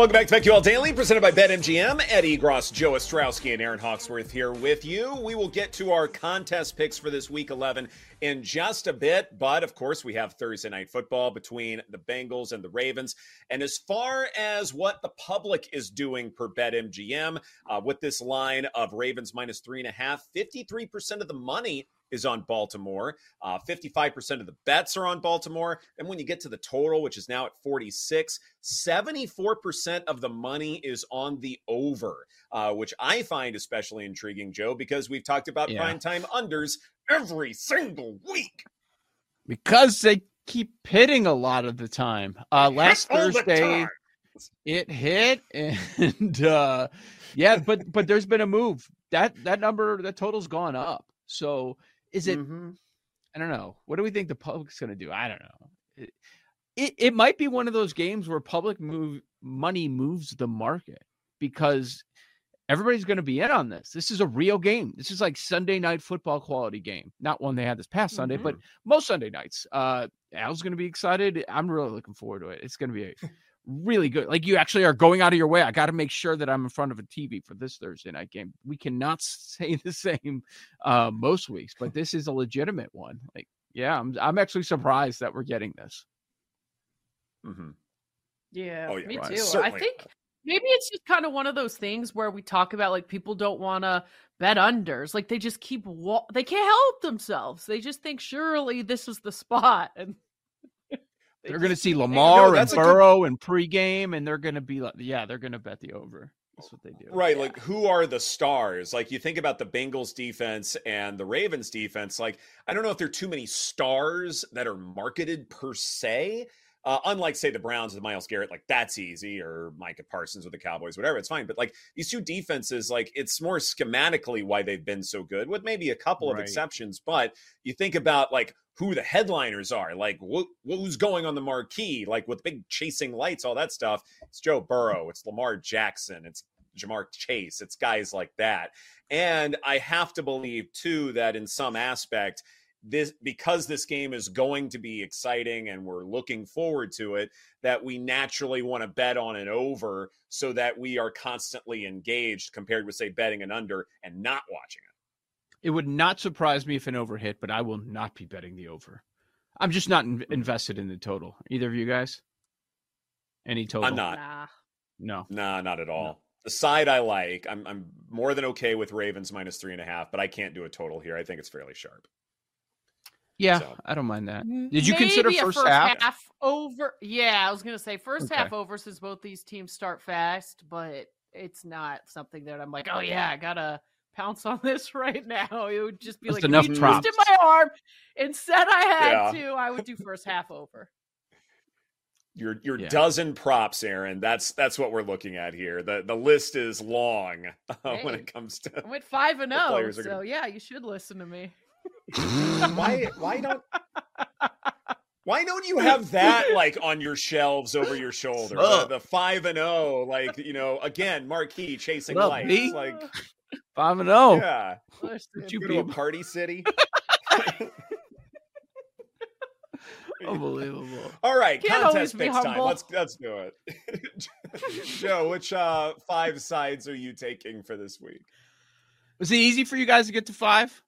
Welcome back to BetQL Daily, presented by BetMGM. Eddie Gross, Joe Ostrowski, and Erin Hawksworth here with you. We will get to our contest picks for this week 11 in just a bit. But of course, we have Thursday night football between the Bengals and the Ravens. And as far as what the public is doing per BetMGM, uh, with this line of Ravens minus three and a half, 53% of the money is on Baltimore. Uh, 55% of the bets are on Baltimore. And when you get to the total, which is now at 46, 74% of the money is on the over, uh, which I find especially intriguing, Joe, because we've talked about yeah. primetime unders every single week. Because they keep hitting a lot of the time. Uh, last Thursday, it hit, and uh, yeah, but but there's been a move. That that number, that total's gone up. So is it? Mm-hmm. I don't know. What do we think the public's going to do? I don't know. It, it, it might be one of those games where public move money moves the market because everybody's going to be in on this. This is a real game. This is like Sunday night football quality game. Not one they had this past Sunday, mm-hmm. but most Sunday nights. Uh, Al's going to be excited. I'm really looking forward to it. It's going to be a really good. Like you actually are going out of your way. I got to make sure that I'm in front of a TV for this Thursday night game. We cannot say the same uh, most weeks, but this is a legitimate one. Like, yeah, I'm I'm actually surprised that we're getting this. Mm-hmm. Yeah, oh, yeah, me right. too. Certainly. I think maybe it's just kind of one of those things where we talk about like people don't want to bet unders like they just keep wa- they can't help themselves they just think surely this is the spot and they're going to see Lamar and Burrow good... and pregame, and they're going to be like, yeah, they're going to bet the over. That's what they do. Right. Yeah. Like, who are the stars? Like, you think about the Bengals defense and the Ravens defense. Like, I don't know if there are too many stars that are marketed per se. Uh, unlike, say, the Browns with Myles Garrett, like that's easy, or Micah Parsons with the Cowboys, whatever, it's fine. But like these two defenses, like it's more schematically why they've been so good, with maybe a couple right. of exceptions. But you think about like who the headliners are, like wh- who's going on the marquee, like with big chasing lights, all that stuff. It's Joe Burrow, it's Lamar Jackson, it's Ja'Marr Chase, it's guys like that. And I have to believe too that in some aspect, this because this game is going to be exciting and we're looking forward to it that we naturally want to bet on an over so that we are constantly engaged compared with say betting an under and not watching it it would not surprise me if an over hit, but I will not be betting the over. I'm just not in- invested in the total. Either of you guys? Any total? I'm not. Nah. No. Nah, not at all. No. The side I like, I'm I'm more than okay with Ravens minus three and a half, but I can't do a total here. I think it's fairly sharp. Yeah, so. I don't mind that. Did you Maybe consider first, first half? half? over? Yeah, I was gonna say first Okay. half over since both these teams start fast, but it's not something that I'm like, oh yeah, I gotta pounce on this right now. It would just be Just like enough if you props. twisted my arm and said I had Yeah. to, I would do first half over. Your your Yeah. dozen props, Erin. That's that's what we're looking at here. The the list is long uh, when it comes to I went five and The zero, so gonna- yeah, you should listen to me. why why don't why don't you have that like on your shelves over your shoulder? The, the five and zero, like you know, again, marquee chasing What up, lights. B? Like Five and zero. yeah, Listen. Would you go to a party city. unbelievable? All right, Can't contest be picks time. Let's let's do it. Joe, which uh five sides are you taking for this week? Was it easy for you guys to get to five?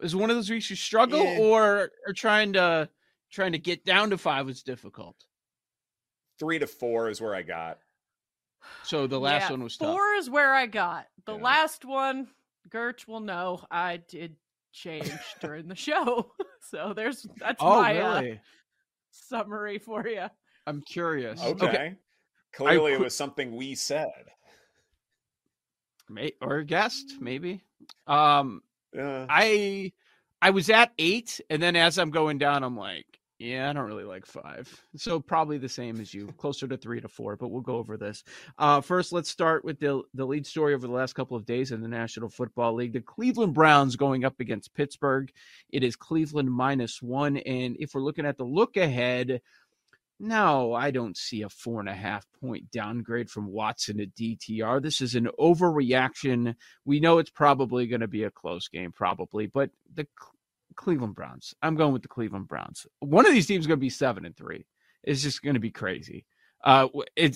Was it one of those weeks you struggle, Yeah. or or trying to trying to get down to five was difficult? Three to four is where I got. So the last Yeah, one was tough. Four is where I got. The Yeah. last one, Gertch will know I did change during the show. So there's that's Oh, my uh, summary for you. I'm curious. Okay. Clearly, it was something we said. May, or guest maybe. Um, Yeah. I I was at eight, and then as I'm going down, I'm like, yeah, I don't really like five. So probably the same as you, closer to three to four. But we'll go over this. Uh, first, let's start with the the lead story over the last couple of days in the National Football League. The Cleveland Browns going up against Pittsburgh. It is Cleveland minus one, and if we're looking at the look ahead. No, I don't see a four and a half point downgrade from Watson to DTR. This is an overreaction we know it's probably going to be a close game, probably, but the Cl- Cleveland Browns. I'm going with the Cleveland Browns. One of these teams is going to be seven and three. It's just going to be crazy. Uh,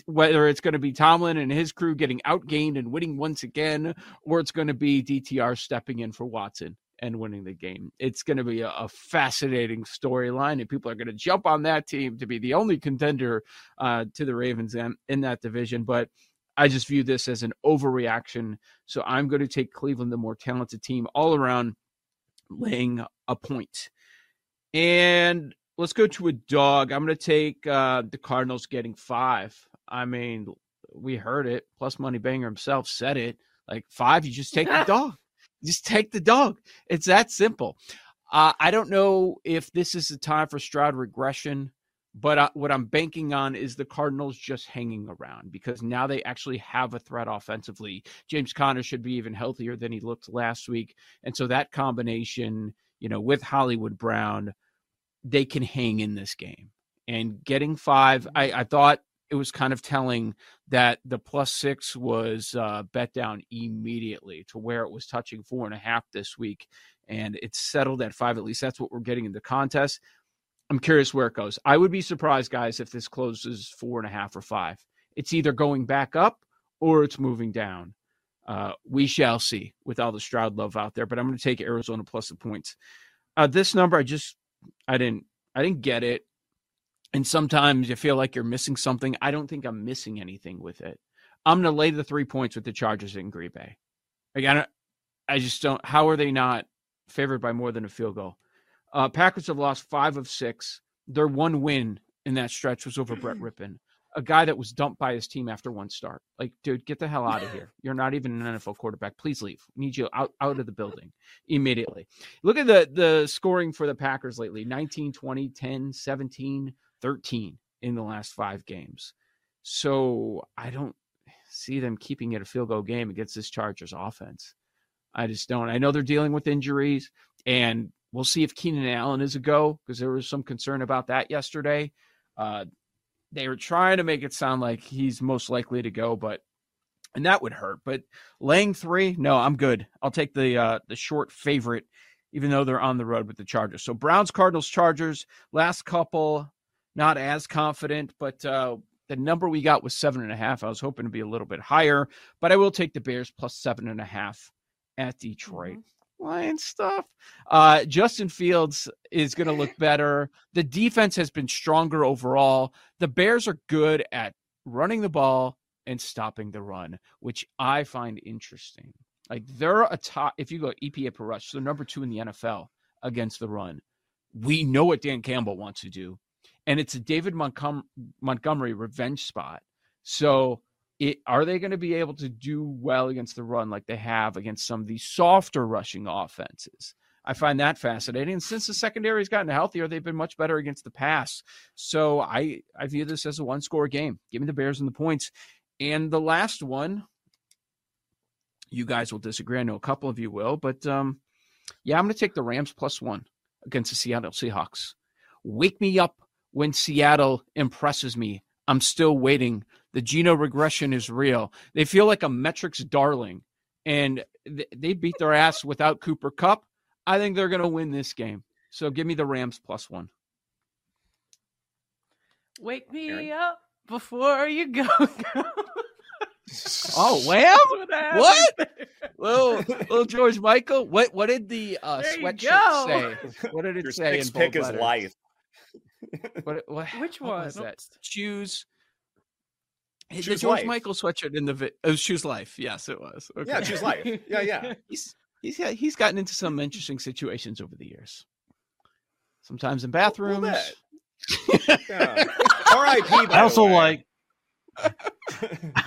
whether it's going to be Tomlin and his crew getting outgained and winning once again, or it's going to be DTR stepping in for Watson and winning the game. It's going to be a, a fascinating storyline, and people are going to jump on that team to be the only contender uh, to the Ravens in, in that division. But I just view this as an overreaction. So I'm going to take Cleveland, the more talented team all around, laying a point. And let's go to a dog. I'm going to take uh, the Cardinals getting five. I mean, we heard it. Plus, Money Banger himself said it. Like five, you just take the dog. Just take the dog. It's that simple. Uh, I don't know if this is the time for Stroud regression, but uh, what I'm banking on is the Cardinals just hanging around because now they actually have a threat offensively. James Conner should be even healthier than he looked last week. And so that combination, you know, with Hollywood Brown, they can hang in this game. And getting five, I, I thought it was kind of telling that the plus six was uh, bet down immediately to where it was touching four and a half this week. And it's settled at five. At least that's what we're getting in the contest. I'm curious where it goes. I would be surprised, guys, if this closes four and a half or five. It's either going back up or it's moving down. Uh, we shall see with all the Stroud love out there, but I'm going to take Arizona plus the points. Uh, this number, I just, I didn't, I didn't get it. And sometimes you feel like you're missing something. I don't think I'm missing anything with it. I'm going to lay the three points with the Chargers in Green Bay. Again, I just don't. How are they not favored by more than a field goal? Uh, Packers have lost five of six. Their one win in that stretch was over Brett Rypien, a guy that was dumped by his team after one start. Like, dude, get the hell out of here. You're not even an NFL quarterback. Please leave. We need you out, out of the building immediately. Look at the the scoring for the Packers lately 19, 20, 10, 17, 13 in the last five games. So I don't see them keeping it a field goal game against this Chargers offense. I just don't. I know they're dealing with injuries, and we'll see if Keenan Allen is a go because there was some concern about that yesterday. Uh, they were trying to make it sound like he's most likely to go, but and that would hurt. But laying three, no, I'm good. I'll take the uh, the short favorite, even though they're on the road with the Chargers. So Browns, Cardinals, Chargers. Last couple, not as confident, but uh, the number we got was seven and a half. I was hoping to be a little bit higher, but I will take the Bears plus seven and a half at Detroit. Lion stuff. Uh, Justin Fields is going to look better. The defense has been stronger overall. The Bears are good at running the ball and stopping the run, which I find interesting. Like they're a top. If you go EPA per rush, they're number two in the NFL against the run. we know what Dan Campbell wants to do, and it's a David Montcom- Montgomery revenge spot. So, it, are they going to be able to do well against the run like they have against some of these softer rushing offenses? I find that fascinating. And since the secondary has gotten healthier, they've been much better against the pass. So I I view this as a one score game. Give me the Bears and the points. And the last one, you guys will disagree. I know a couple of you will, but um, yeah, I'm going to take the Rams plus one against the Seattle Seahawks. Wake me up when Seattle impresses me. I'm still waiting. The Geno regression is real. They feel like a metrics darling, and th- they beat their ass without Cooper Kupp. I think they're going to win this game. So give me the Rams plus one. Wake me Erin? up before you go. oh, Wham! What? little, little George Michael. What what did the uh, sweatshirt say? What did it Your say? in pick is life. What, what, Which what one? was that? Choose. Choose the George life. Michael sweatshirt in the vi- oh, choose life. Yes, it was. Okay. Yeah, choose life. Yeah, yeah. he's he's he's gotten into some interesting situations over the years. Sometimes in bathrooms. Yeah. R.I.P. I also like.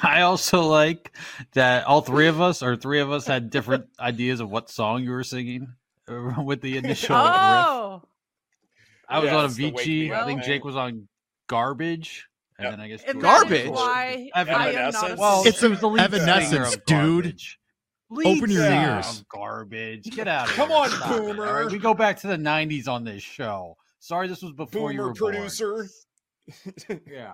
I also like that all three of us, or three of us, had different ideas of what song you were singing uh, with the initial riff. I was Yeah, on it's the Avicii. I think. Jake was on Garbage, and Yep. then I guess and George that is Garbage? Why Evan- I am not a Evanescence? Well, It's it the lead Evanescence, singer of dude. Garbage. Open your singer ears. of Garbage. Get out of Come here. on, Stop Boomer. all right? We go back to the '90s on this show. Sorry, this was before you Boomer were born. producer. Yeah.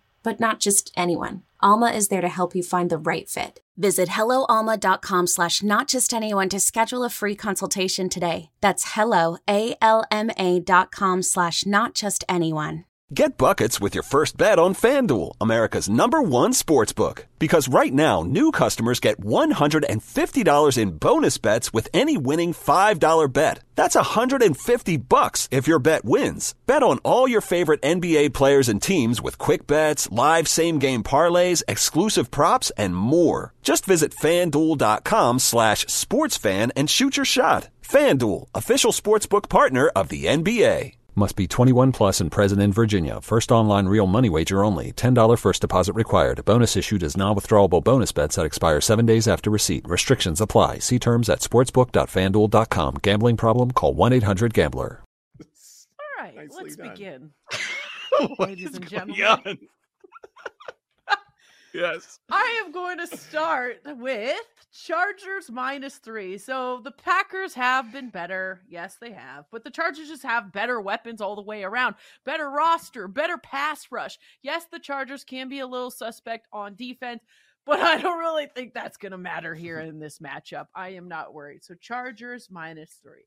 but not just anyone. Alma is there to help you find the right fit. Visit helloalma.com slash not just anyone to schedule a free consultation today. That's hello, A-L-M-A dot com slash not just anyone. Get buckets with your first bet on FanDuel, America's number one sports book. Because right now, new customers get $150 in bonus bets with any winning $5 bet. That's 150 bucks if your bet wins. Bet on all your favorite NBA players and teams with quick bets, live same game parlays, exclusive props, and more. Just visit fanduel.com slash sportsfan and shoot your shot. FanDuel, official sportsbook partner of the NBA. Must be 21 plus and present in Virginia. First online real money wager only. $10 first deposit required. Bonus issued as non-withdrawable bonus bets that expire seven days after receipt. Restrictions apply. See terms at sportsbook.fanduel.com. Gambling problem? Call 1-800-GAMBLER. All right, Nicely let's done. begin. Ladies and gentlemen. on? Yes. I am going to start with Chargers minus three. So the Packers have been better. Yes, they have. But the Chargers just have better weapons all the way around, better roster, better pass rush. Yes, the Chargers can be a little suspect on defense, but I don't really think that's going to matter here in this matchup. I am not worried. So Chargers minus three.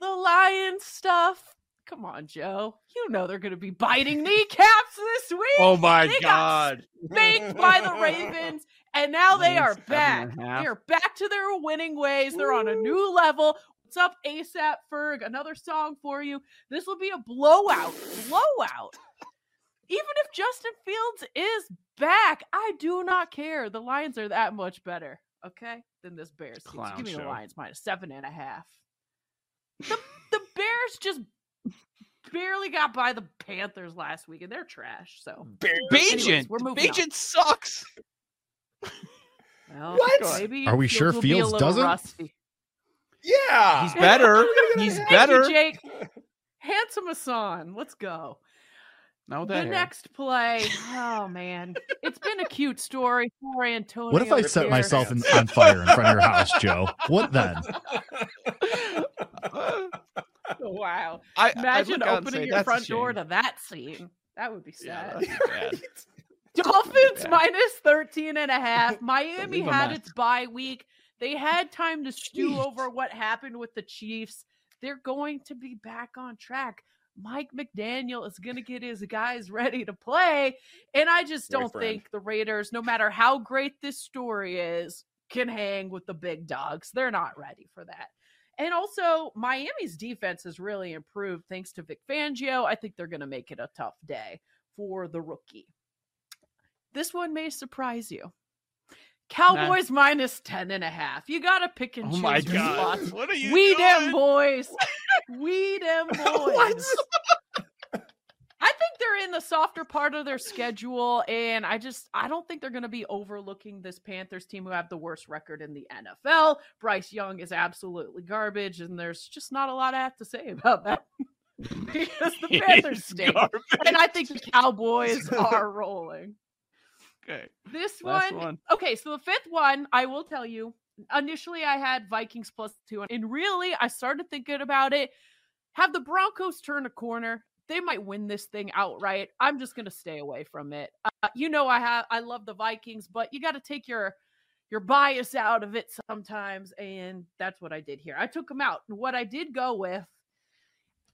The Lions stuff. Come on, Joe. You know they're going to be biting kneecaps this week. Oh my They god. spanked by the Ravens, and now they are back. and a half. They are back to their winning ways. They're on a new level. What's up, ASAP Ferg? Another song for you. This will be a blowout. Blowout. Even if Justin Fields is back, I do not care. The Lions are that much better, okay, than this Bears give me the. Lions minus seven and a half. The the Bears just barely got by the Panthers last week, and they're trash. So Anyways, Bagent. we're moving on. Sucks. Well, What? Maybe Are we sure will be a Fields doesn't? Rusty. Yeah. He's better. He's Thank better. you, Jake. Handsome Hassan. Let's go. No, The hair. next play. Oh man, it's been a cute story for Antonio. What if I set here. myself in, on fire in front of your house, Joe? What then? Wow! I, I Imagine and opening say, your front door to that scene. That would be sad. bad. Dolphins minus 13 and a half. Miami had its bye week. They had time to stew over what happened with the Chiefs. They're going to be back on track. Mike McDaniel is going to get his guys ready to play. And I just don't think the Raiders, no matter how great this story is, can hang with the big dogs. They're not ready for that. And also, Miami's defense has really improved thanks to Vic Fangio. I think they're going to make it a tough day for the rookie. This one may surprise you. Cowboys minus 10 and a half. You got to pick and Oh choose my your god. spots. What are you We doing? them boys. we them boys. I think they're in the softer part of their schedule, and I just I don't think they're going to be overlooking this Panthers team who have the worst record in the NFL. Bryce Young is absolutely garbage, and there's just not a lot I have to say about that because the Panthers stink, and I think the Cowboys are rolling. Okay. This one, one. okay. So the fifth one, I will tell you. Initially, I had Vikings plus two, and really, I started thinking about it. Have the Broncos turn a corner? They might win this thing outright. I'm just gonna stay away from it. Uh, you know, I have I love the Vikings, but you got to take your your bias out of it sometimes, and that's what I did here. I took them out. What I did go with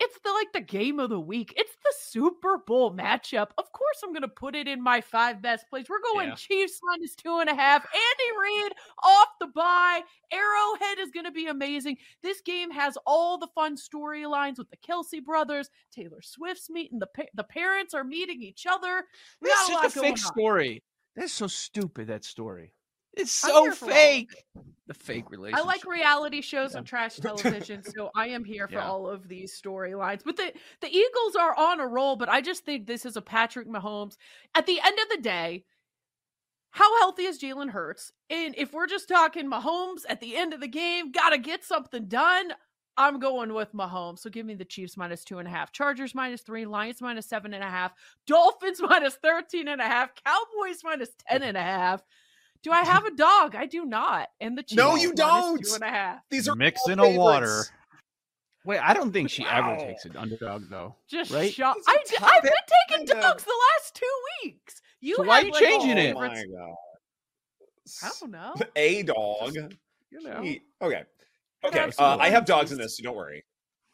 it's the like the game of the week. It's the Super Bowl matchup. Of course, I'm gonna put it in my five best plays. We're going Yeah. Chiefs minus two and a half. Andy Reid off the bye. Arrowhead is gonna be amazing. This game has all the fun storylines with the Kelce brothers. Taylor Swift's meeting the pa- the parents are meeting each other. We That's got a lot just a going fake on. story. That's so stupid. That story. It's so here for all of fake. The fake relationship. I like reality shows Yeah. on trash television, so I am here for Yeah. all of these storylines. But the the Eagles are on a roll, but I just think this is a Patrick Mahomes. At the end of the day, how healthy is Jalen Hurts? And if we're just talking Mahomes at the end of the game, gotta get something done. I'm going with Mahomes. So give me the Chiefs minus two and a half, Chargers minus three, Lions minus seven and a half, Dolphins minus 13 and a half, Cowboys minus 10 and a half. Do I have a dog? I do not. And the Chiefs No, you don't. Two and a half. These are Mixing all a water. Wait, I don't think she ever takes an underdog though. Just right? shot. These are I d- top I've been taking end of- dogs the last two weeks. You So why are you like, changing it? Oh favorites. my god. I don't know. A dog. You know. Gee, Okay. Okay. Uh, I have dogs in this, so don't worry.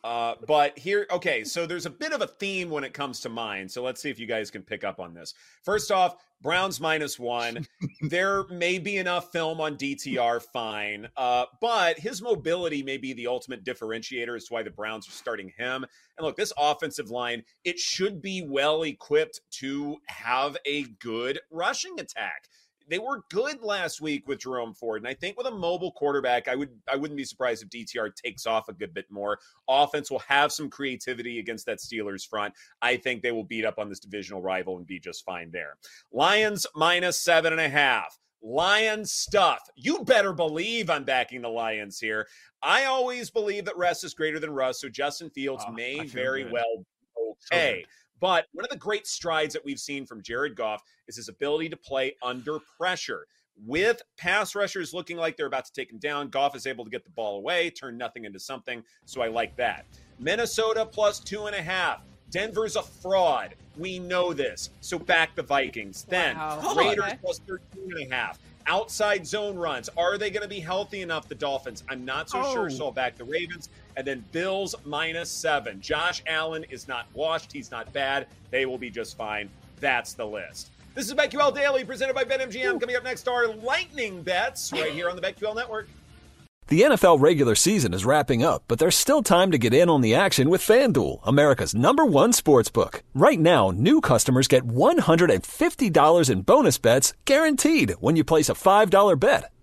Uh, but here, okay, so there's a bit of a theme when it comes to mine. So let's see if you guys can pick up on this. First off, Browns minus one. there may be enough film on DTR, fine. Uh, but his mobility may be the ultimate differentiator as to why the Browns are starting him. And look, this offensive line, it should be well equipped to have a good rushing attack they were good last week with Jerome Ford, and I think with a mobile quarterback, I would I wouldn't be surprised if DTR takes off a good bit more. Offense will have some creativity against that Steelers front. I think they will beat up on this divisional rival and be just fine there. Lions minus seven and a half. Lions stuff. You better believe I'm backing the Lions here. I always believe that rest is greater than rust, so Justin Fields oh, may very good. well okay. But one of the great strides that we've seen from Jared Goff is his ability to play under pressure. With pass rushers looking like they're about to take him down, Goff is able to get the ball away, turn nothing into something. So I like that. Minnesota plus two and a half. Denver's a fraud. We know this. So back the Vikings. Then wow. Raiders okay. plus 13 and a half outside zone runs. Are they going to be healthy enough, the Dolphins? I'm not so oh. sure. So I'll back the Ravens. And then Bills minus seven. Josh Allen is not washed. He's not bad. They will be just fine. That's the list. This is BetQL Daily presented by BetMGM. Coming up next are lightning bets right here on the BetQL Network. The NFL regular season is wrapping up, but there's still time to get in on the action with FanDuel, America's number one sports book. Right now, new customers get $150 in bonus bets guaranteed when you place a $5 bet.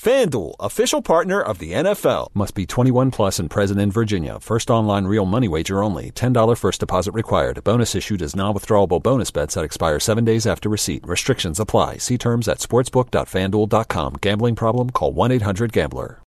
FanDuel, official partner of the NFL. Must be 21 plus and present in Virginia. First online real money wager only. $10 first deposit required. Bonus issued as non-withdrawable bonus bets that expire seven days after receipt. Restrictions apply. See terms at sportsbook.fanduel.com. Gambling problem? Call 1-800-GAMBLER.